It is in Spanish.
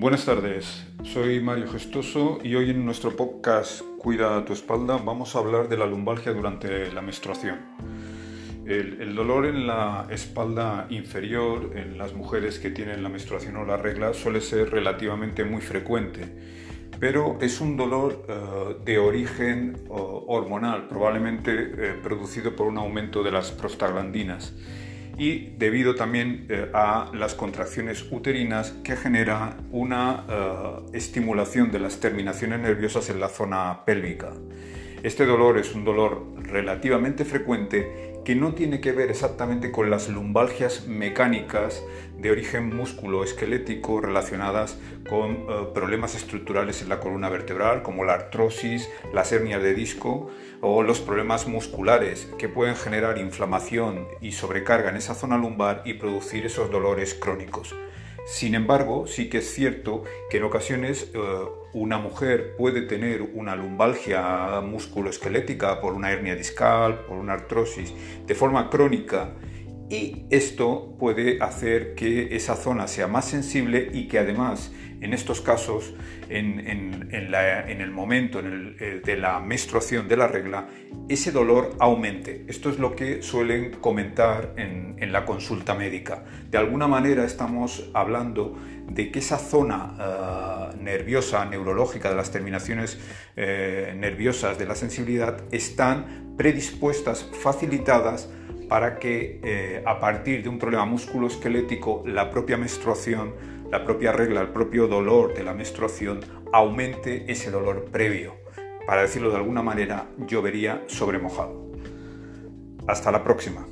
Buenas tardes, soy Mario Gestoso y hoy en nuestro podcast Cuida tu espalda vamos a hablar de la lumbalgia durante la menstruación. El, dolor en la espalda inferior en las mujeres que tienen la menstruación o la regla suele ser relativamente muy frecuente, pero es un dolor eh, de origen hormonal, probablemente eh, producido por un aumento de las prostaglandinas y debido también eh, a las contracciones uterinas que genera una eh, estimulación de las terminaciones nerviosas en la zona pélvica. Este dolor es un dolor relativamente frecuente que no tiene que ver exactamente con las lumbalgias mecánicas de origen músculo-esquelético relacionadas con eh, problemas estructurales en la columna vertebral, como la artrosis, las hernias de disco o los problemas musculares que pueden generar inflamación y sobrecarga en esa zona lumbar y producir esos dolores crónicos. Sin embargo, sí que es cierto que en ocasiones eh, una mujer puede tener una lumbalgia musculoesquelética por una hernia discal, por una artrosis, de forma crónica y esto puede hacer que esa zona sea más sensible y que además en estos casos, en, el momento eh, de la menstruación de la regla, ese dolor aumente. Esto es lo que suelen comentar en, la consulta médica. De alguna manera estamos hablando de que esa zona eh, nerviosa, neurológica de las terminaciones eh, nerviosas de la sensibilidad están predispuestas, facilitadas para que eh, a partir de un problema musculoesquelético la propia menstruación, la propia regla, el propio dolor de la menstruación aumente ese dolor previo. Para decirlo de alguna manera, llovería sobre mojado. Hasta la próxima.